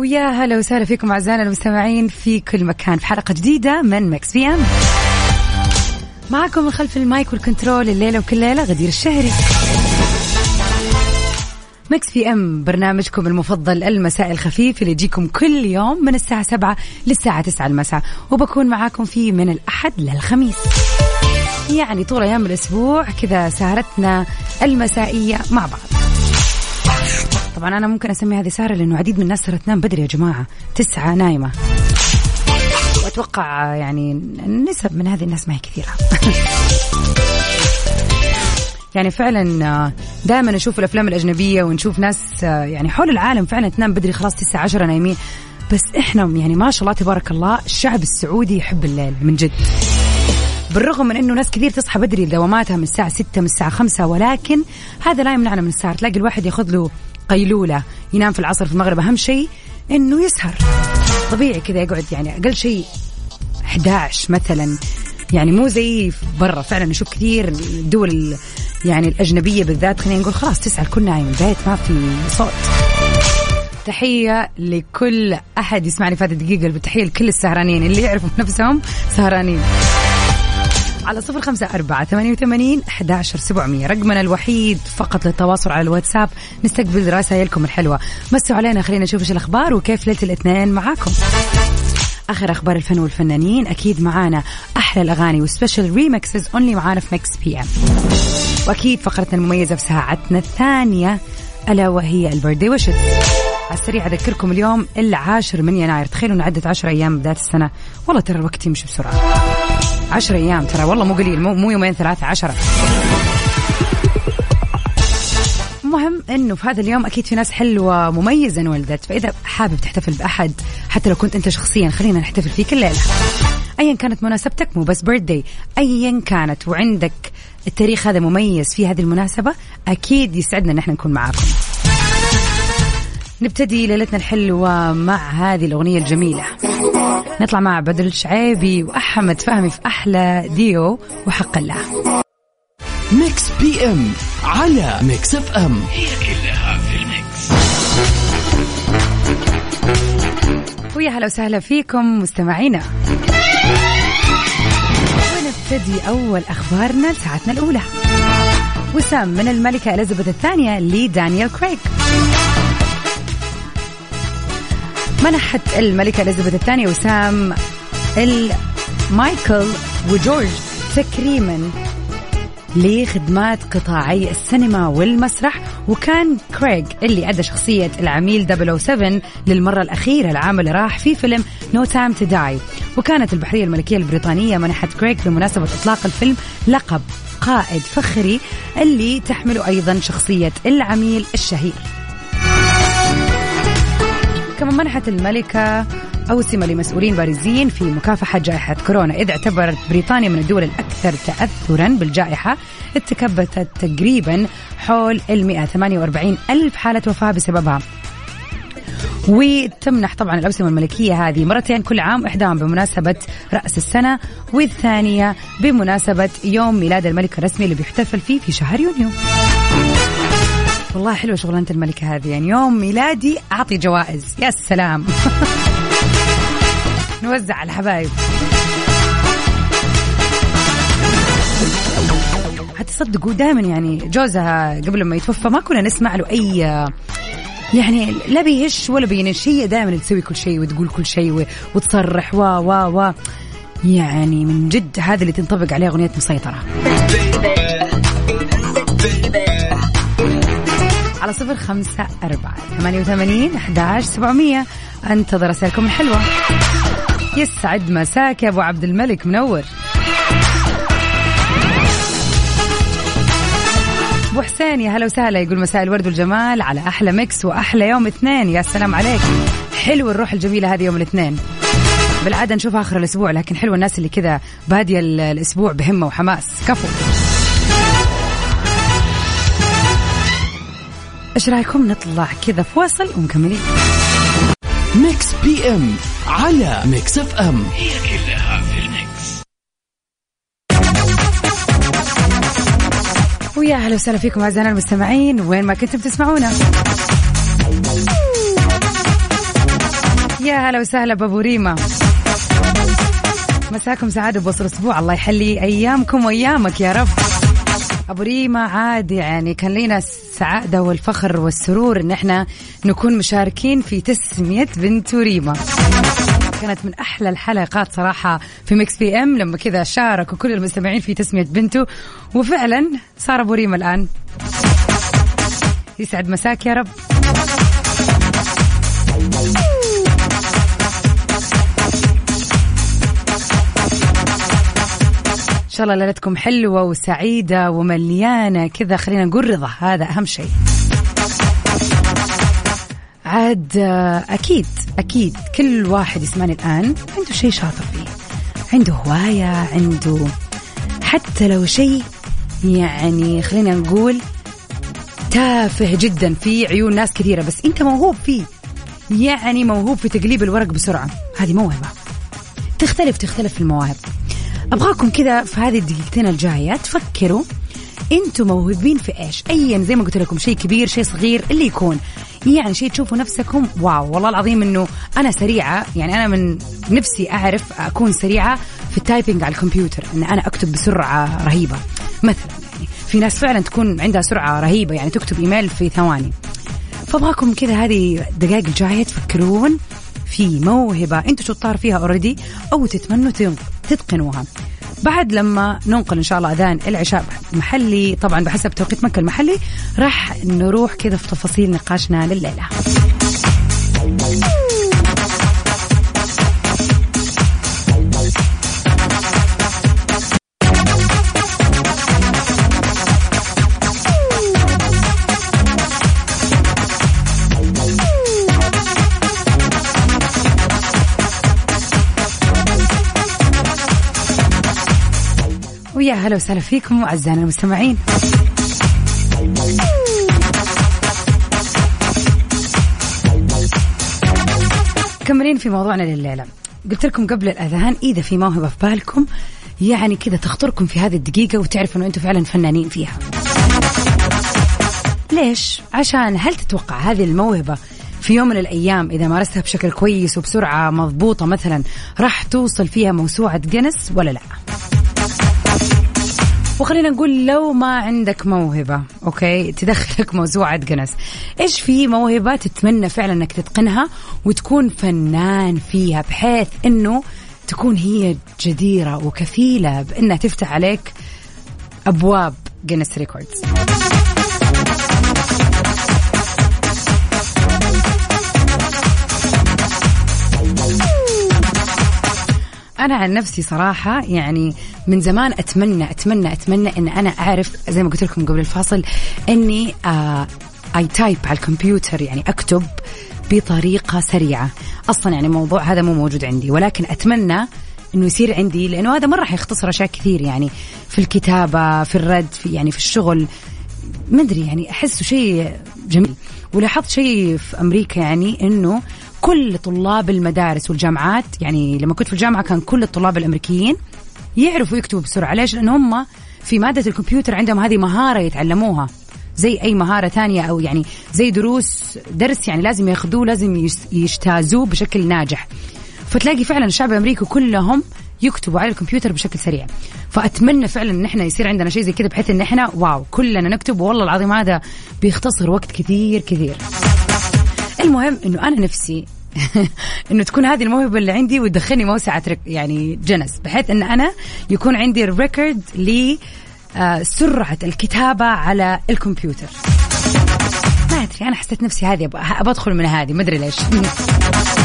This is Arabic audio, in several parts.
ويا هلا وسهلا فيكم أعزائنا المستمعين في كل مكان في حلقة جديدة من Mix PM. معكم من خلف ال mic وال control الليلة وكل ليلة غدير الشهري. Mix PM برنامجكم المفضل المساء الخفيف اللي يجيكم كل يوم من الساعة 7 للساعة 9 المساء وبكون معاكم فيه من الأحد للخميس يعني طول أيام الأسبوع كذا سهرتنا المسائية مع بعض. طبعا أنا ممكن أسمي هذه سهره لأنه عديد من الناس صارت تنام بدري يا جماعة. تسعة نايمة. وأتوقع يعني النسب من هذه الناس ما هي كثيرة. يعني فعلا دائما نشوف الأفلام الأجنبية ونشوف ناس يعني حول العالم فعلا تنام بدري خلاص 9 10 نايمين. بس إحنا يعني ما شاء الله تبارك الله الشعب السعودي يحب الليل من جد. بالرغم من إنه ناس كثير تصحى بدري دواماتها من الساعة 6 من الساعة 5 ولكن هذا لا يمنعنا من السهر تلاقي الواحد ياخذ له قيلولة. ينام في العصر في المغرب. أهم شيء إنه يسهر. طبيعي كذا يقعد يعني أقل شيء 11 مثلا. يعني مو زي برا. فعلا نشوف كثير الدول يعني الأجنبية بالذات. خلينا نقول خلاص تسعة الكل نايم. البيت ما في صوت. تحية لكل أحد يسمعني في هذه الدقيقة. بالتحية لكل السهرانين اللي يعرفوا نفسهم سهرانين. على صفر خمسة أربعة ثمانية وثمانين أحداشر سبعمية. رقمنا الوحيد فقط للتواصل على الواتساب. نستقبل رسائلكم الحلوة. مسوا علينا خلينا نشوف إيش الأخبار وكيف ليلة الاثنين معاكم. آخر أخبار الفن والفنانين. أكيد معانا أحلى الأغاني و special remixes only معانا في Mix PM وأكيد فقرتنا المميزة في ساعتنا الثانية ألا وهي ال birthday wishes على السريع أذكركم اليوم العاشر من يناير. تخيلوا إن عدت 10 أيام بداية السنة. والله ترى الوقت يمشي بسرعة. 10 أيام ترى. والله مو قليل مو, مو يومين ثلاثة 10 المهم إنه في هذا اليوم أكيد في ناس حلوة مميزة انولدت فإذا حابب تحتفل بأحد حتى لو كنت أنت شخصيا خلينا نحتفل فيك الليلة. ايا كانت مناسبتك مو بس بيرثدي ايا كانت وعندك التاريخ هذا مميز في هذه المناسبة أكيد يسعدنا إن إحنا نكون معاكم. نبتدي ليلتنا الحلوة مع هذه الأغنية الجميلة. نطلع مع بدر الشعيبي وأحمد فهمي في أحلى ديو وحق الله. Mix PM على Mix FM هي كلها في ال mix. ويا هلا وسهلا فيكم مستمعينا. ونبتدي أول أخبارنا لساعتنا الأولى. وسام من الملكة إليزابيث الثانية لدانيال كريغ. منحت الملكة إليزابيث الثانية وسام مايكل وجورج تكريما لخدمات قطاعي السينما والمسرح. وكان كريغ اللي أدى شخصية العميل 007 للمرة الأخيرة. العام اللي راح في فيلم No Time to Die وكانت البحرية الملكية البريطانية منحت كريغ بمناسبة إطلاق الفيلم لقب قائد فخري اللي تحمله أيضا شخصية العميل الشهير. كما منحت الملكة أوسمة لمسؤولين بارزين في مكافحة جائحة كورونا. إذ اعتبرت بريطانيا من الدول الأكثر تأثرا بالجائحة اتكبتت تقريبا حول ال 148 ألف حالة وفاة بسببها. وتمنح طبعا الأوسمة الملكية هذه مرتين كل عام إحداهم بمناسبة رأس السنة والثانية بمناسبة يوم ميلاد الملك الرسمي اللي بيحتفل فيه في شهر يونيو. والله حلوة شغلانة الملكة هذه. يعني يوم ميلادي أعطي جوائز. يا سلام. نوزع على الحبايب. هتصدقوا دائما يعني جوزها قبل ما يتوفى ما كنا نسمع له أي يعني لا بيهش ولا بينش. هي دائما تسوي كل شيء وتقول كل شيء وتصرح و و و يعني من جد هذا اللي تنطبق عليه أغنية مسيطرة. على صفر خمسة أربعة. ثمانية وثمانين أحداش سبعمية. أنتظر رسائلكم الحلوة. يسعد مساك يا أبو عبد الملك منور. أبو حسين يا هلا وسهلا. يقول مساء الورد والجمال على أحلى ميكس وأحلى يوم اثنين. يا سلام عليك. حلو الروح الجميلة هذه يوم الاثنين. بالعادة نشوفها آخر الأسبوع لكن حلو الناس اللي كذا بادية الأسبوع بهمة وحماس. كفو. إيش رأيكم نطلع كذا فواصل ومكملين؟ Mix PM على Mix FM. هي كلها في ال mix. ويا أهلا وسهلا فيكم أعزائنا المستمعين وين ما كنتم تسمعونا. يا هلا وسهلا بابو ريما. مساكم سعادة بوسط الأسبوع الله يحلي أيامكم وأيامك يا رب. أبو ريما عادي يعني كان لينا السعادة والفخر والسرور. إن إحنا نكون مشاركين في تسمية بنت ريما. كانت من أحلى الحلقات صراحة في Mix PM. لما كذا شاركوا كل المستمعين في تسمية بنته وفعلا صار أبو ريما الآن يسعد مساك يا رب. شاء الله ليلتكم حلوة وسعيدة ومليانة. كذا خلينا نقول رضا هذا أهم شيء. عاد أكيد أكيد كل واحد يسمعني الآن عنده شيء شاطر فيه عنده هواية عنده حتى لو شيء يعني خلينا نقول تافه جدا في عيون ناس كثيرة بس أنت موهوب فيه. يعني موهوب في تقليب الورق بسرعة. هذه موهبه تختلف تختلف المواهب. أبغاكم كذا في هذه الدقيقتين الجاية تفكروا أنتم موهوبين في إيش؟ ايا زي ما قلت لكم شيء كبير شيء صغير اللي يكون. يعني شيء تشوفوا نفسكم واو والله العظيم إنه أنا سريعة يعني أنا من نفسي أعرف أكون سريعة في ال typing على الكمبيوتر إن أنا أكتب بسرعة رهيبة. مثلا يعني في ناس فعلا تكون عندها سرعة رهيبة يعني تكتب إيميل في ثواني. فأبغاكم كذا هذه الدقائق الجاية تفكرون في موهبة أنتم شطار فيها already أو تتمنوا تتقنوها. بعد لما ننقل إن شاء الله أذان العشاء المحلي طبعا بحسب توقيت مكة المحلي راح نروح كذا في تفاصيل نقاشنا لليلة. هلا وسهلا فيكم أعزائنا المستمعين. مكملين في موضوعنا لليلة. قلت لكم قبل الأذان إذا في موهبة في بالكم يعني كذا تخطركم في هذه الدقيقة وتعرفوا إنه أنتم فعلا فنانين فيها. ليش؟ عشان هل تتوقع هذه الموهبة في يوم من الأيام إذا مارستها بشكل كويس وبسرعة مضبوطة مثلا راح توصل فيها موسوعة جنس ولا لا؟ وخلينا نقول لو ما عندك موهبة أوكي؟ تدخلك موسوعة جنس إيش في موهبة تتمنى فعلا أنك تتقنها وتكون فنان فيها بحيث أنه تكون هي جديرة وكفيلة بأنها تفتح عليك أبواب جينيس records؟ أنا عن نفسي صراحة يعني من زمان أتمنى أتمنى أتمنى إن أنا أعرف زي ما قلت لكم قبل الفاصل إني اي تايب على الكمبيوتر يعني أكتب بطريقة سريعة. أصلا يعني الموضوع هذا مو موجود عندي ولكن أتمنى إنه يصير عندي لأنه هذا مرة حيختصر أشياء كثير يعني في الكتابة في الرد في يعني في الشغل. ما أدري يعني احسه شيء جميل. ولاحظت شيء في أمريكا يعني إنه كل طلاب المدارس والجامعات يعني لما كنت في الجامعة كان كل الطلاب الأمريكيين يعرفوا يكتبوا بسرعة. ليش؟ لأن هم في مادة الكمبيوتر عندهم هذه مهارة يتعلموها زي أي مهارة ثانية أو يعني زي دروس درس يعني لازم ياخذوه لازم يجتازوه بشكل ناجح. فتلاقي فعلا الشعب الأمريكي كلهم يكتبوا على الكمبيوتر بشكل سريع. فأتمنى فعلا إن إحنا يصير عندنا شيء زي كذا بحيث إن إحنا واو كلنا نكتب والله العظيم هذا بيختصر وقت كثير كثير. المهم إنه أنا نفسي إنه تكون هذه الموهبة اللي عندي وتدخلني موسعة يعني جنس بحيث إن أنا يكون عندي ريكورد ل آه، الكتابة على الكمبيوتر. ما أدري أنا حسيت نفسي هذه أبغى أدخل من هذه ما أدري ليش.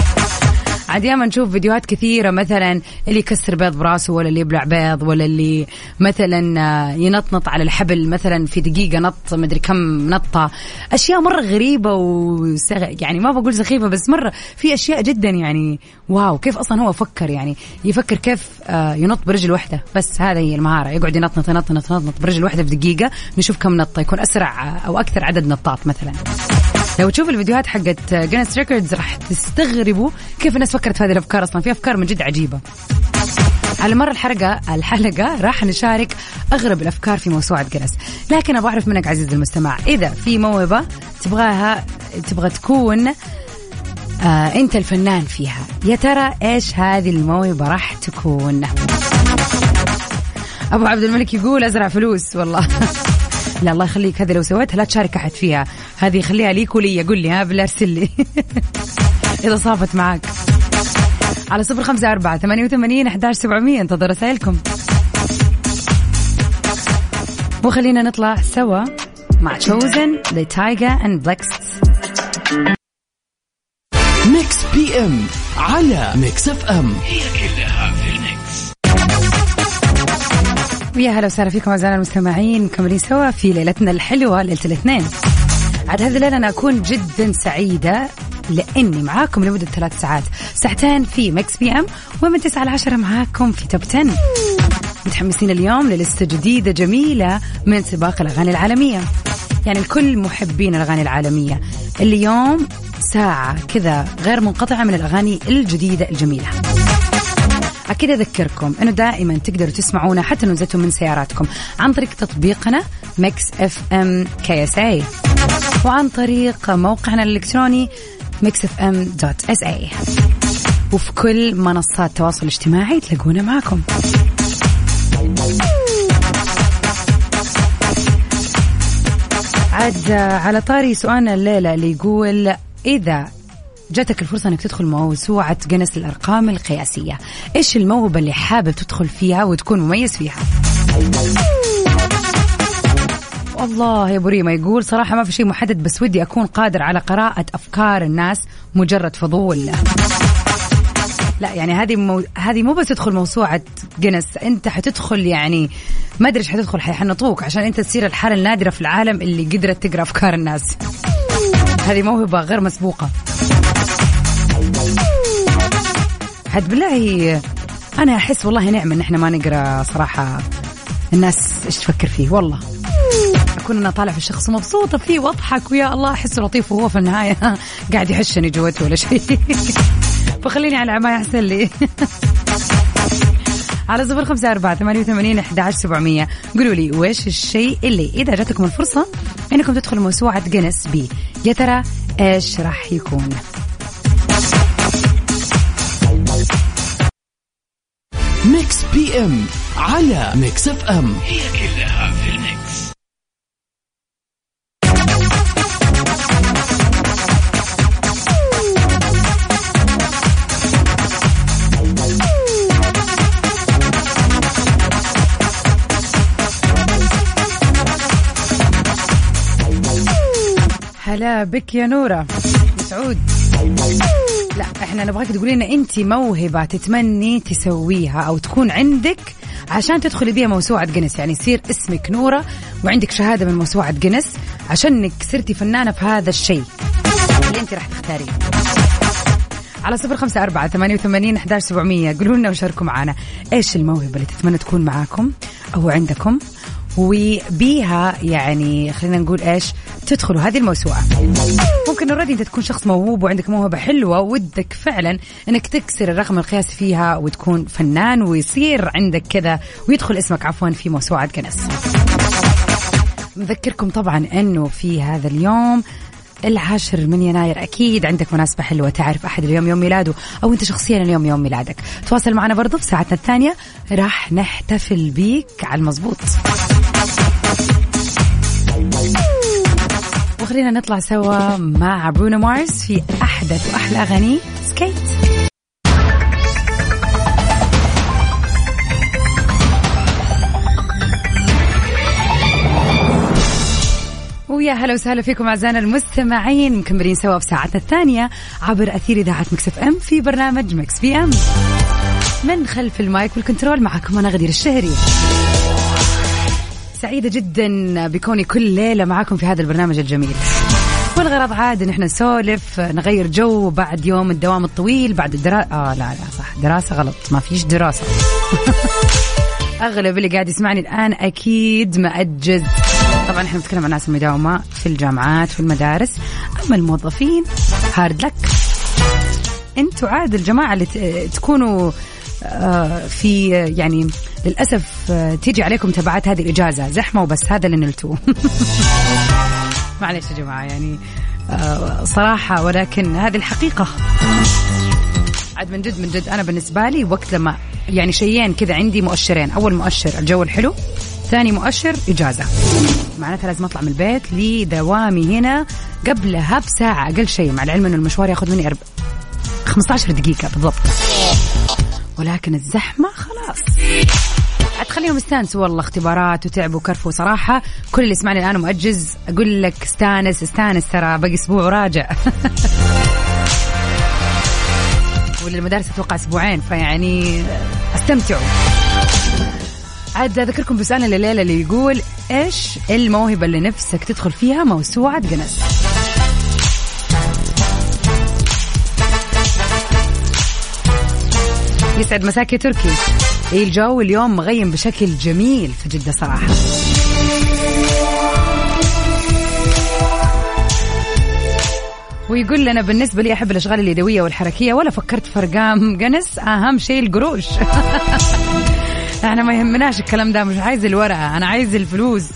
عاد ياما نشوف فيديوهات كثيرة مثلا اللي يكسر بيض براسه ولا اللي يبلع بيض ولا اللي مثلا آه، ينطنط على الحبل مثلا في دقيقة نط مدري كم نطة. أشياء مرة غريبة و يعني ما بقول سخيفة بس مرة في أشياء جدا يعني wow كيف أصلا هو فكر يعني يفكر كيف آه، ينط برجل واحدة بس هذه هي المهارة يقعد ينطنط ينطنط ينطنط برجل واحدة في دقيقة نشوف كم نطة يكون أسرع أو أكثر عدد نطات مثلا. لو تشوف الفيديوهات حقت جينيس records راح تستغربوا كيف الناس فكرت في هذه الأفكار أصلا. في أفكار من جد عجيبة. على مر الحلقة الحلقة راح نشارك أغرب الأفكار في موسوعة جينيس لكن أبغى أعرف منك عزيزي المستمع إذا في موهبة تبغاها تبغى تكون آه أنت الفنان فيها يا ترى إيش هذه الموهبة راح تكون؟ أبو عبد الملك يقول أزرع فلوس والله. لا الله. يخليك هذه لو سويتها لا تشارك أحد فيها. هذه خليها ليك ولي قول لي ها بالله ارسل لي. إذا صافت معك على صفر خمسة أربعة ثمانية وثمانين أحداش سبعمية. انتظر رسائلكم. وخلينا نطلع سوا مع تشوزن لتايجا اند بلكس ميكس بي ام على ميكس اف ام هي كلها ويا هلا وسهلا فيكم اعزائنا المستمعين. مكملين سوا في ليلتنا الحلوة ليلة الاثنين. عاد هذه الليلة أنا أكون جدا سعيدة لأني معاكم لمدة ثلاث ساعات. ساعتين في Mix PM ومن 9 ل 10 معاكم في Top 10 متحمسين اليوم لل list جديدة جميلة من سباق الأغاني العالمية. يعني الكل محبين الأغاني العالمية. اليوم ساعة كذا غير منقطعة من الأغاني الجديدة الجميلة. أكيد أذكركم أنه دائما تقدروا تسمعونا حتى نزلتم من سياراتكم عن طريق تطبيقنا Mix FM KSA وعن طريق موقعنا الإلكتروني Mix FM dot SA وفي كل منصات التواصل الاجتماعي تلاقونا معكم. عاد على طاري سؤالنا الليلة اللي يقول إذا جاتك الفرصة إنك تدخل موسوعة جنس الأرقام القياسية، إيش الموهبة اللي حابب تدخل فيها وتكون مميز فيها؟ والله يا أبو ريما يقول صراحة ما في شيء محدد بس ودي أكون قادر على قراءة أفكار الناس مجرد فضول. لا يعني هذه مو... هذه مو بس تدخل موسوعة جنس أنت حتدخل يعني ما أدري إيش حتدخل حيحنطوك عشان أنت تصير الحالة النادرة في العالم اللي قدرت تقرأ أفكار الناس. هذه موهبة غير مسبوقة. حد بالله أنا أحس والله نعمة إن إحنا ما نقرأ صراحة. الناس إيش تفكر فيه؟ والله. أكون أنا طالع في الشخص مبسوطه فيه وأضحك ويا الله. احسه لطيف وهو في النهاية قاعد يحشني جوته ولا شيء. فخليني على ما يحسن لي. على صفر خمسة أربعة ثمانية وثمانين أحد سبعمية. قولوا لي وإيش الشيء اللي إذا جاتكم الفرصة إنكم تدخلوا موسوعة جينيس بي. يا ترى إيش راح يكون؟ Mix PM على Mix FM هي كلها في ال mix هلا بك يا نورة. سعود. لا إحنا نبغاك تقولي لنا انت موهبة تتمني تسويها أو تكون عندك عشان تدخلي بيها موسوعة جنس يعني يصير اسمك نورة وعندك شهادة من موسوعة جنس عشانك صرتي فنانة في هذا الشيء. اللي انت راح تختاريه على صفر خمسة أربعة ثمانية وثمانين أحداش سبعمية. قولوا لنا وشاركوا معنا. إيش الموهبة اللي تتمنى تكون معاكم أو عندكم؟ وبيها يعني خلينا نقول إيش تدخلوا هذه الموسوعة. ممكن اوريدي أنت تكون شخص موهوب وعندك موهبة حلوة ودك فعلا إنك تكسر الرقم القياسي فيها وتكون فنان ويصير عندك كذا ويدخل اسمك عفوا في موسوعة جنس. نذكركم طبعا إنه في هذا اليوم العاشر من يناير. أكيد عندك مناسبة حلوة تعرف أحد اليوم يوم ميلاده أو أنت شخصيا اليوم يوم ميلادك. تواصل معنا برضو في ساعتنا الثانية. راح نحتفل بيك على المزبوط وخلينا نطلع سوا مع برونو مارس في أحدث وأحلى أغاني سكيت. ويا هلا وسهلا فيكم أعزائنا المستمعين مكملين سوا في ساعتنا الثانية عبر أثير إذاعة Mix FM في برنامج Mix PM. من خلف ال mic وال control معكم أنا غدير الشهري. سعيدة جدا بكوني كل ليلة معكم في هذا البرنامج الجميل. والغرض عاد إن إحنا نسولف نغير جو بعد يوم الدوام الطويل بعد الدراسه آه لا لا صح دراسة غلط ما فيش دراسة. أغلب اللي قاعد يسمعني الآن أكيد مأجز طبعا إحنا بنتكلم عن ناس المداومه في الجامعات في المدارس. أما الموظفين هارد لك أنتوا عاد الجماعة اللي تكونوا آه، في يعني للأسف آه، تيجي عليكم تبعات هذه الإجازة. زحمة وبس هذا اللي نلتوه معلش يا جماعة يعني آه، صراحة ولكن هذه الحقيقة. عاد من جد من جد أنا بالنسبة لي وقت لما يعني شيئين كذا عندي مؤشرين. أول مؤشر الجو الحلو. ثاني مؤشر إجازة. معناتها لازم أطلع من البيت لدوامي هنا قبلها بساعه أقل شيء مع العلم إنه المشوار ياخذ مني أرب... 15 دقيقة بالضبط. ولكن الزحمة خلاص. تخليهم يستانسوا والله اختبارات وتعب وكرف وصراحة. كل اللي يسمعني الآن مؤجز أقول لك استانس استانس ترى باقي أسبوع وراجع. وللمدارس أتوقع أسبوعين فيعني استمتعوا. عاد أذكركم بسؤالنا الليلة اللي يقول إيش الموهبة اللي نفسك تدخل فيها موسوعة جنس يسعد مساك يا تركي. إيه الجو اليوم مغيم بشكل جميل في جدة صراحة. ويقول لنا بالنسبة لي أحب الأشغال اليدوية والحركية ولا فكرت في أرقام جنس؟ أهم شيء القروش. إحنا ما يهمناش الكلام ده مش عايز الورقة أنا عايز الفلوس.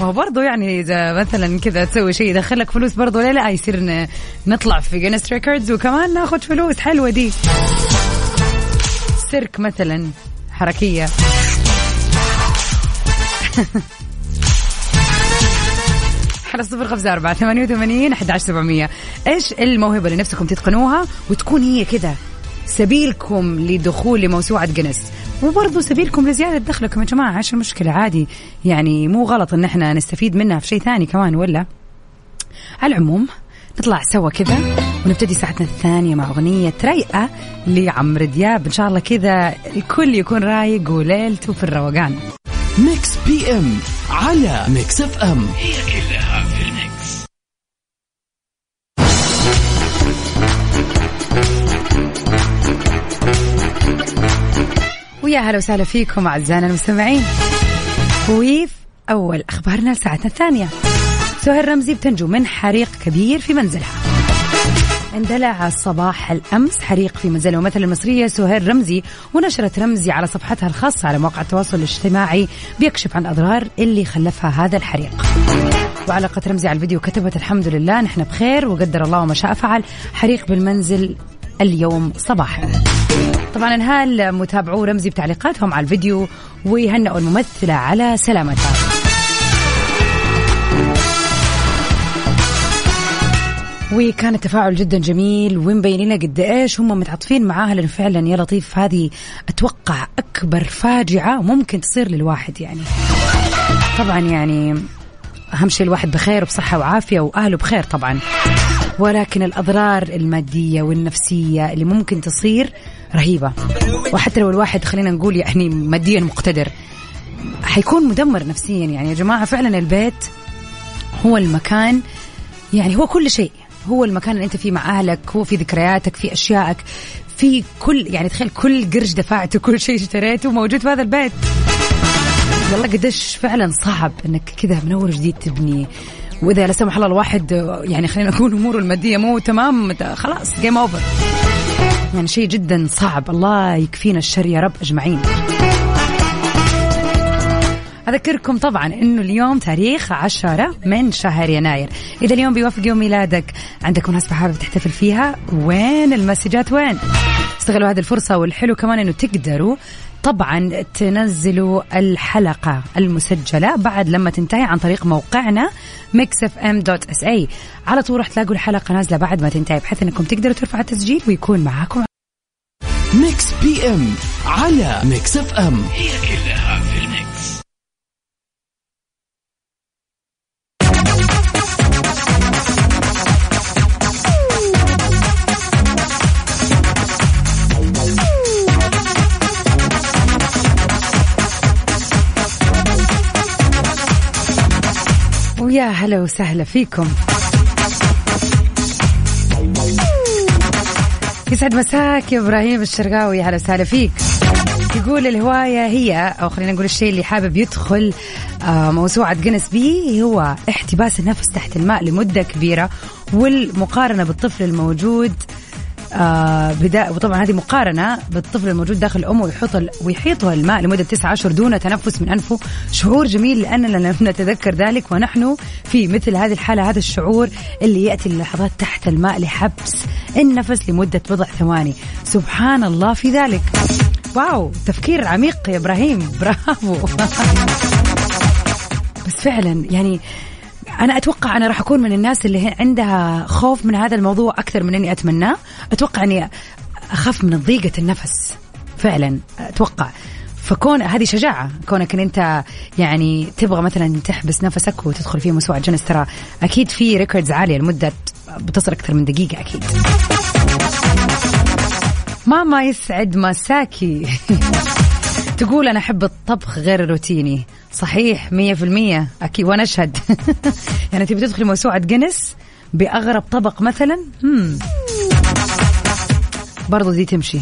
هو برضه يعني إذا مثلا كذا تسوي شيء يدخلك فلوس برضه لا لا يصير نطلع في جينيس records وكمان ناخذ فلوس. حلوة دي. سيرك مثلا حركية. على صفر خمسة أربعة ثمانية وثمانين أحد عشر سبعمية. إيش الموهبة اللي نفسكم تتقنوها وتكون هي كذا؟ سبيلكم لدخول لموسوعة جنس. وبرضه سبيلكم لزيادة دخلكم يا جماعة عشان المشكلة عادي. يعني مو غلط إن إحنا نستفيد منها في شيء ثاني كمان ولا؟ على العموم نطلع سوا كذا ونبتدي ساعتنا الثانية مع أغنية رايقة لعمرو دياب. إن شاء الله كذا الكل يكون رايق وليلته في الروقان. Mix PM على Mix FM هي كلها في ويا هلا وسهلا فيكم أعزائنا المستمعين. وفي أول أخبارنا لساعتنا الثانية. سهير رمزي بتنجو من حريق كبير في منزلها. اندلع صباح الأمس حريق في منزل الممثله المصرية سهير رمزي ونشرت رمزي على صفحتها الخاصة على مواقع التواصل الاجتماعي بيكشف عن الأضرار اللي خلفها هذا الحريق. وعلقت رمزي على الفيديو كتبت الحمد لله نحن بخير وقدر الله ما شاء فعل حريق بالمنزل اليوم صباحا. طبعا انهال متابعو رمزي بتعليقاتهم على الفيديو ويهنئوا الممثلة على سلامتها. وكان التفاعل جدا جميل ومبين لنا قد إيش؟ هم متعاطفين معاها لأنه فعلا. يا لطيف هذه أتوقع أكبر فاجعة ممكن تصير للواحد يعني. طبعا يعني أهم شيء الواحد بخير وبصحة وعافية وأهله بخير طبعا. ولكن الأضرار المادية والنفسية اللي ممكن تصير رهيبة. وحتى لو الواحد خلينا نقول يعني ماديا مقتدر حيكون مدمر نفسيا. يعني يا جماعة فعلا البيت هو المكان يعني هو كل شيء. هو المكان اللي أنت فيه مع أهلك هو في ذكرياتك في اشيائك في كل يعني تخيل كل قرش دفعته كل شيء اشتريته موجود في هذا البيت. والله قديش فعلا صعب إنك كذا من أول جديد تبني. وإذا لا سمح الله الواحد يعني خلينا نقول أموره المادية مو تمام خلاص game over يعني شيء جدا صعب. الله يكفينا الشر يا رب أجمعين. أذكركم طبعا أنه اليوم تاريخ عشرة من شهر يناير. إذا اليوم بيوافق يوم ميلادك عندك مناسبة حابب تحتفل فيها؟ وين المسجات؟ وين؟ استغلوا هذه الفرصة والحلو كمان أنه تقدروا طبعا تنزلوا الحلقة المسجلة بعد لما تنتهي عن طريق موقعنا mixfm.sa على طول راح تلاقوا الحلقة نازلة بعد ما تنتهي بحيث إنكم تقدروا ترفعوا التسجيل ويكون معاكم. Mix PM على Mix FM. هي كلها ويا هلا وسهلا فيكم. يسعد مساك يا إبراهيم الشرقاوي هلا وسهلا فيك. يقول الهواية هي أو خلينا نقول الشيء اللي حابب يدخل آه، موسوعة جنس به هو احتباس النفس تحت الماء لمدة كبيرة والمقارنة بالطفل الموجود آه بدا وطبعا هذه مقارنة بالطفل الموجود داخل امه ويحط ويحيطه الماء لمدة تسعة أشهر دون تنفس من أنفه. شعور جميل لأننا لم نتذكر ذلك ونحن في مثل هذه الحالة هذا الشعور اللي يأتي للحظات تحت الماء لحبس النفس لمدة بضع ثواني. سبحان الله في ذلك. واو تفكير عميق يا إبراهيم. برافو. بس فعلا يعني أنا أتوقع أنا راح أكون من الناس اللي عندها خوف من هذا الموضوع أكثر من إني أتمناه. أتوقع إني أخاف من ضيقة النفس. فعلا أتوقع. فكون هذه شجاعة. كونك إن أنت يعني تبغى مثلا تحبس نفسك وتدخل في موسوعة جنس ترى أكيد في ريكوردز عالية لمدة بتصل أكثر من دقيقة أكيد. ماما يسعد مساكي. تقول أنا أحب الطبخ غير الروتيني. صحيح مية في المية. أكيد وأنا أشهد يعني تبي تدخلي موسوعة جنس بأغرب طبق مثلا؟ هم. برضو دي تمشي.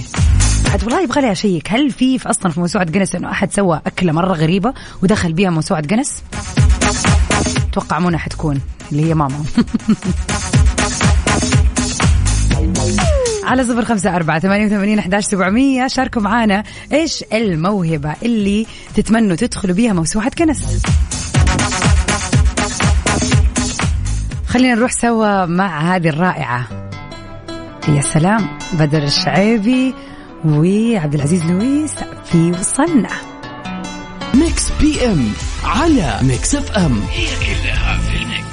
عاد والله يبغى لي أشيك. هل في, في أصلا في موسوعة جنس إنه أحد سوى أكلة مرة غريبة ودخل بيها موسوعة جنس؟ أتوقع منى حتكون اللي هي ماما. على صفر خمسة أربعة ثمانية وثمانين أحداش سبعمية. شاركوا معانا إيش الموهبة اللي تتمنوا تدخلوا بيها موسوعة كنس. خلينا نروح سوا مع هذه الرائعة. يا سلام بدر الشعيبي وعبد العزيز لويس في وصلنا. Mix PM على Mix FM. هي كلها في ال mix.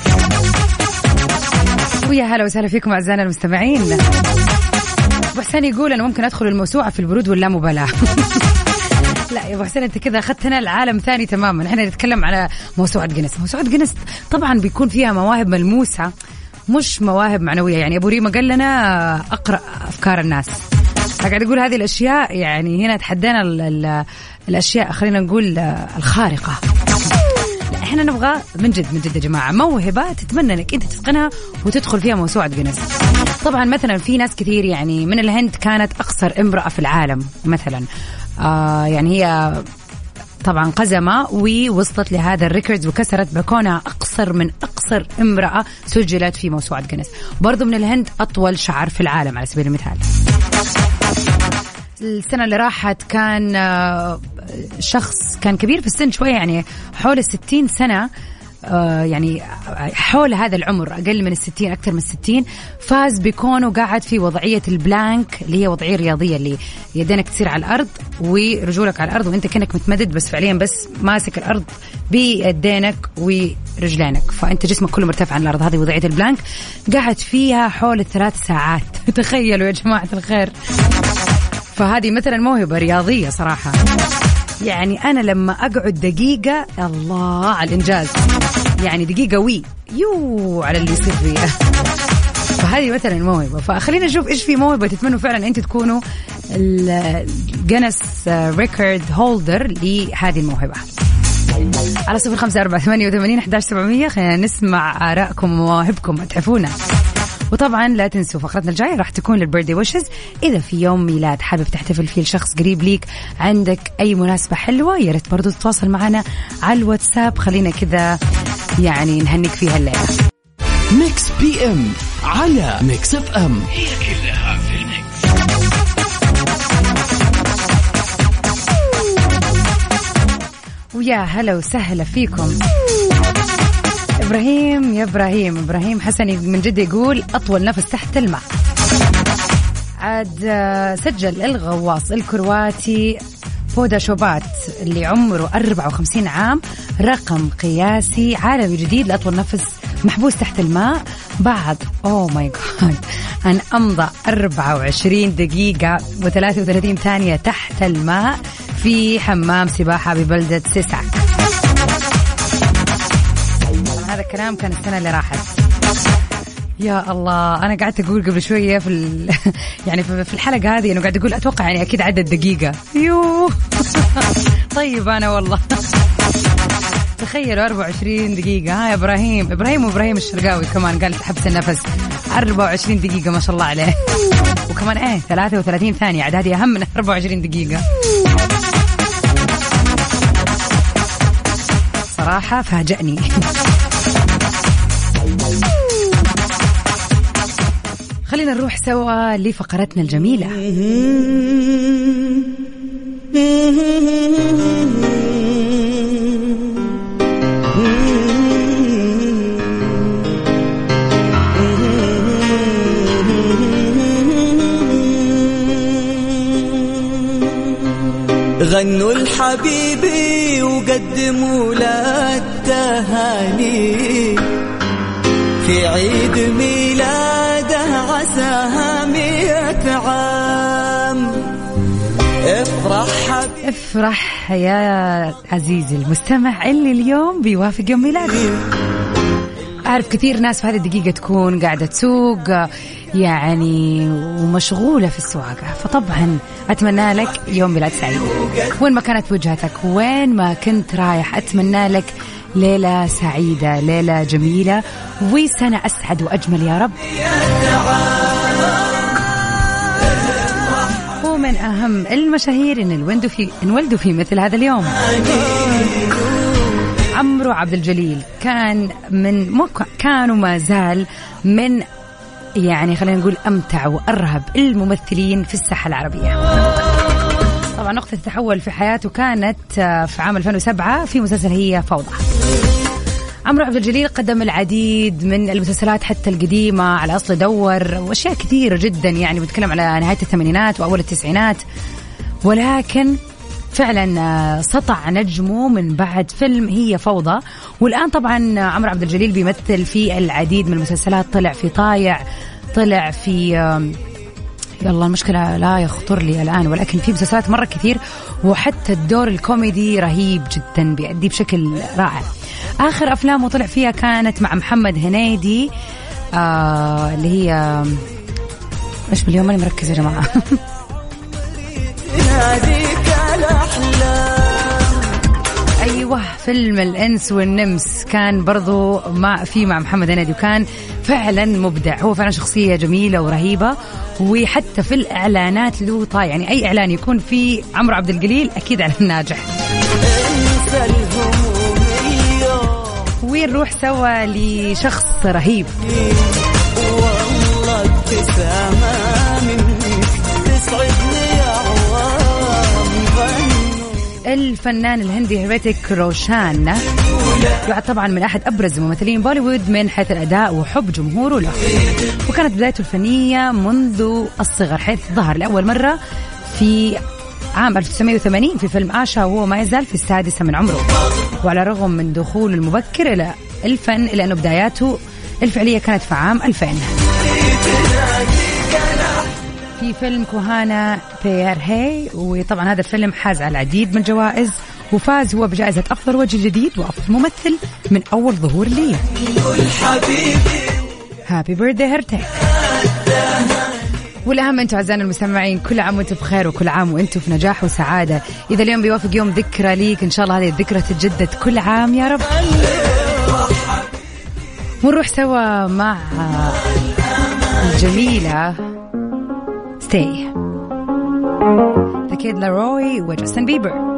ويا هلا وسهلا فيكم أعزائنا المستمعين. أبو حسين يقول أنا ممكن أدخل الموسوعة في البرود واللامبالاه لا يا أبو حسين أنت كذا أخذتنا لعالم ثاني تماما. إحنا نتكلم على موسوعة جنس. موسوعة جنس طبعا بيكون فيها مواهب ملموسة مش مواهب معنوية. يعني أبو ريما قال لنا أقرأ أفكار الناس. قاعد أقول هذه الأشياء يعني هنا تحدينا الأشياء خلينا نقول الخارقة. إحنا نبغى من جد من جد يا جماعة موهبة تتمنى انك انت تتقنها وتدخل فيها موسوعة جينيس طبعا مثلا في ناس كثير يعني من الهند كانت أقصر امرأة في العالم مثلا. آه يعني هي طبعا قزمة ووصلت لهذا ال records وكسرت بكونها أقصر من أقصر امرأة سجلت في موسوعة جينيس برضو من الهند أطول شعر في العالم على سبيل المثال. السنة اللي راحت كان آه، شخص كان كبير في السن شوية يعني حول الستين سنة آه، يعني حول هذا العمر أقل من الستين أكثر من الستين فاز بكونه قاعد في وضعية ال plank اللي هي وضعية رياضية اللي يدينك تصير على الأرض ورجولك على الأرض وأنت كأنك متمدد بس فعليا بس ماسك الأرض بيدينك ورجلينك. فأنت جسمك كله مرتفع عن الأرض. هذه وضعية ال plank قاعد فيها حول الثلاث ساعات. تخيلوا يا جماعة الخير. فهذه مثلا موهبة رياضية صراحة. يعني أنا لما أقعد دقيقة الله على الإنجاز. يعني دقيقة ويا ويلو على اللي يصير فيها فهذه مثلا موهبة. فخلينا نشوف إيش في موهبة تتمنوا فعلا أنت تكونوا ال Guinness record holder لهذه الموهبة. على صفر خمسة أربعة ثمانية وثمانين أحداش سبعمية. خلينا نسمع آرائكم ومواهبكم. أتحفونا وطبعا لا تنسوا فقرتنا الجاية راح تكون لل birthday wishes. إذا في يوم ميلاد حابب تحتفل فيه لشخص قريب ليك عندك أي مناسبة حلوة يا ريت برضه تتواصل معنا على الواتساب. خلينا كذا يعني نهنيك فيها الليلة. ميكس بي ام على ميكس اف ام هي كلها في الميكس. ويا هلا وسهلا فيكم. إبراهيم يا إبراهيم. إبراهيم حسني من جد يقول أطول نفس تحت الماء. عاد آه، سجل الغواص الكرواتي بودا شوبات اللي عمره 54 عام رقم قياسي عالمي جديد لأطول نفس محبوس تحت الماء. بعد اوه ماي جاد أن أمضى 24 دقيقة و33 ثانية تحت الماء في حمام سباحة ببلدة سيساك. هذا الكلام كان السنة اللي راحت. يا الله أنا قعدت أقول قبل شوية في ال... يعني في الحلقة هذه إنه قاعد أقول أتوقع يعني أكيد عدد دقيقة. يوه. طيب أنا والله. تخيلوا 24 دقيقة. ها إبراهيم. إبراهيم وإبراهيم الشرقاوي كمان قال حبس النفس. 24 دقيقة ما شاء الله عليه. وكمان إيه 33 ثانية. عاد هذه أهم من 24 دقيقة. صراحة فاجأني. خلينا نروح سوا لفقرتنا الجميلة. غنوا الحبيبي وقدموا له التهاني. في عيد ميلاده افرح يا عزيزي المستمع اللي اليوم بيوافق يوم ميلاده أعرف كثير ناس في هذه الدقيقة تكون قاعدة تسوق يعني ومشغولة في السواقة. فطبعا أتمنى لك يوم ميلاد سعيد. وين ما كانت وجهتك وين ما كنت رايح أتمنى لك ليلة سعيدة ليلة جميلة وسنة أسعد وأجمل يا رب. ومن أهم المشاهير إن الولدوا في انولدوا في مثل هذا اليوم عمرو عبد الجليل كان من مو كان وما زال من يعني خلينا نقول أمتع وأرهب الممثلين في الساحة العربية. طبعا نقطة التحول في حياته كانت آه، في عام 2007 في مسلسل هي فوضى. عمرو عبد الجليل قدم العديد من المسلسلات حتى القديمة على أصل دور وأشياء كثيرة جدا يعني بتكلم على نهاية الثمانينات وأول التسعينات. ولكن فعلا آه، سطع نجمه من بعد فيلم هي فوضى. والآن طبعا عمرو عبد الجليل بيمثل في العديد من المسلسلات. طلع في طايع طلع في يلا المشكلة لا يخطر لي الآن ولكن في مسلسلات مرة كثير وحتى الدور الكوميدي رهيب جدا بيأدي بشكل رائع. آخر أفلامه طلع فيها كانت مع محمد هنيدي آه اللي هي إيش باليوم؟ ماني مركز يا الأحلام أيوه فيلم الإنس والنمس كان برضو مع في مع محمد هنيدي وكان فعلا مبدع. هو فعلا شخصية جميلة ورهيبة وحتى في الإعلانات له طاي يعني أي إعلان يكون في عمرو عبد الجليل أكيد اعلان ناجح اليوم ونروح سوا لشخص رهيب. الفنان الهندي هيريتيك روشان. يعد طبعا من أحد أبرز ممثلين بوليوود من حيث الأداء وحب جمهوره له وكانت بدايته الفنية منذ الصغر حيث ظهر لأول مرة في عام 1980 في فيلم آشا وهو ما يزال في السادسة من عمره. وعلى الرغم من دخوله المبكر إلى الفن إلا أنه بداياته الفعلية كانت في عام 2000 في فيلم كوهانا بير هي وطبعا هذا الفيلم حاز على العديد من الجوائز وفاز هو بجائزة أفضل وجه جديد وأفضل ممثل من أول ظهور لي. هابي بيرثدي هيرتك والأهم أنتم أعزائنا المستمعين كل عام وأنتم بخير وكل عام وأنتم في نجاح وسعادة. إذا اليوم بيوافق يوم ذكرى ليك إن شاء الله هذه الذكرى تتجدد كل عام يا رب. ونروح سوا مع الجميلة Stay ذا كيد لاروي وجاستن بيبر.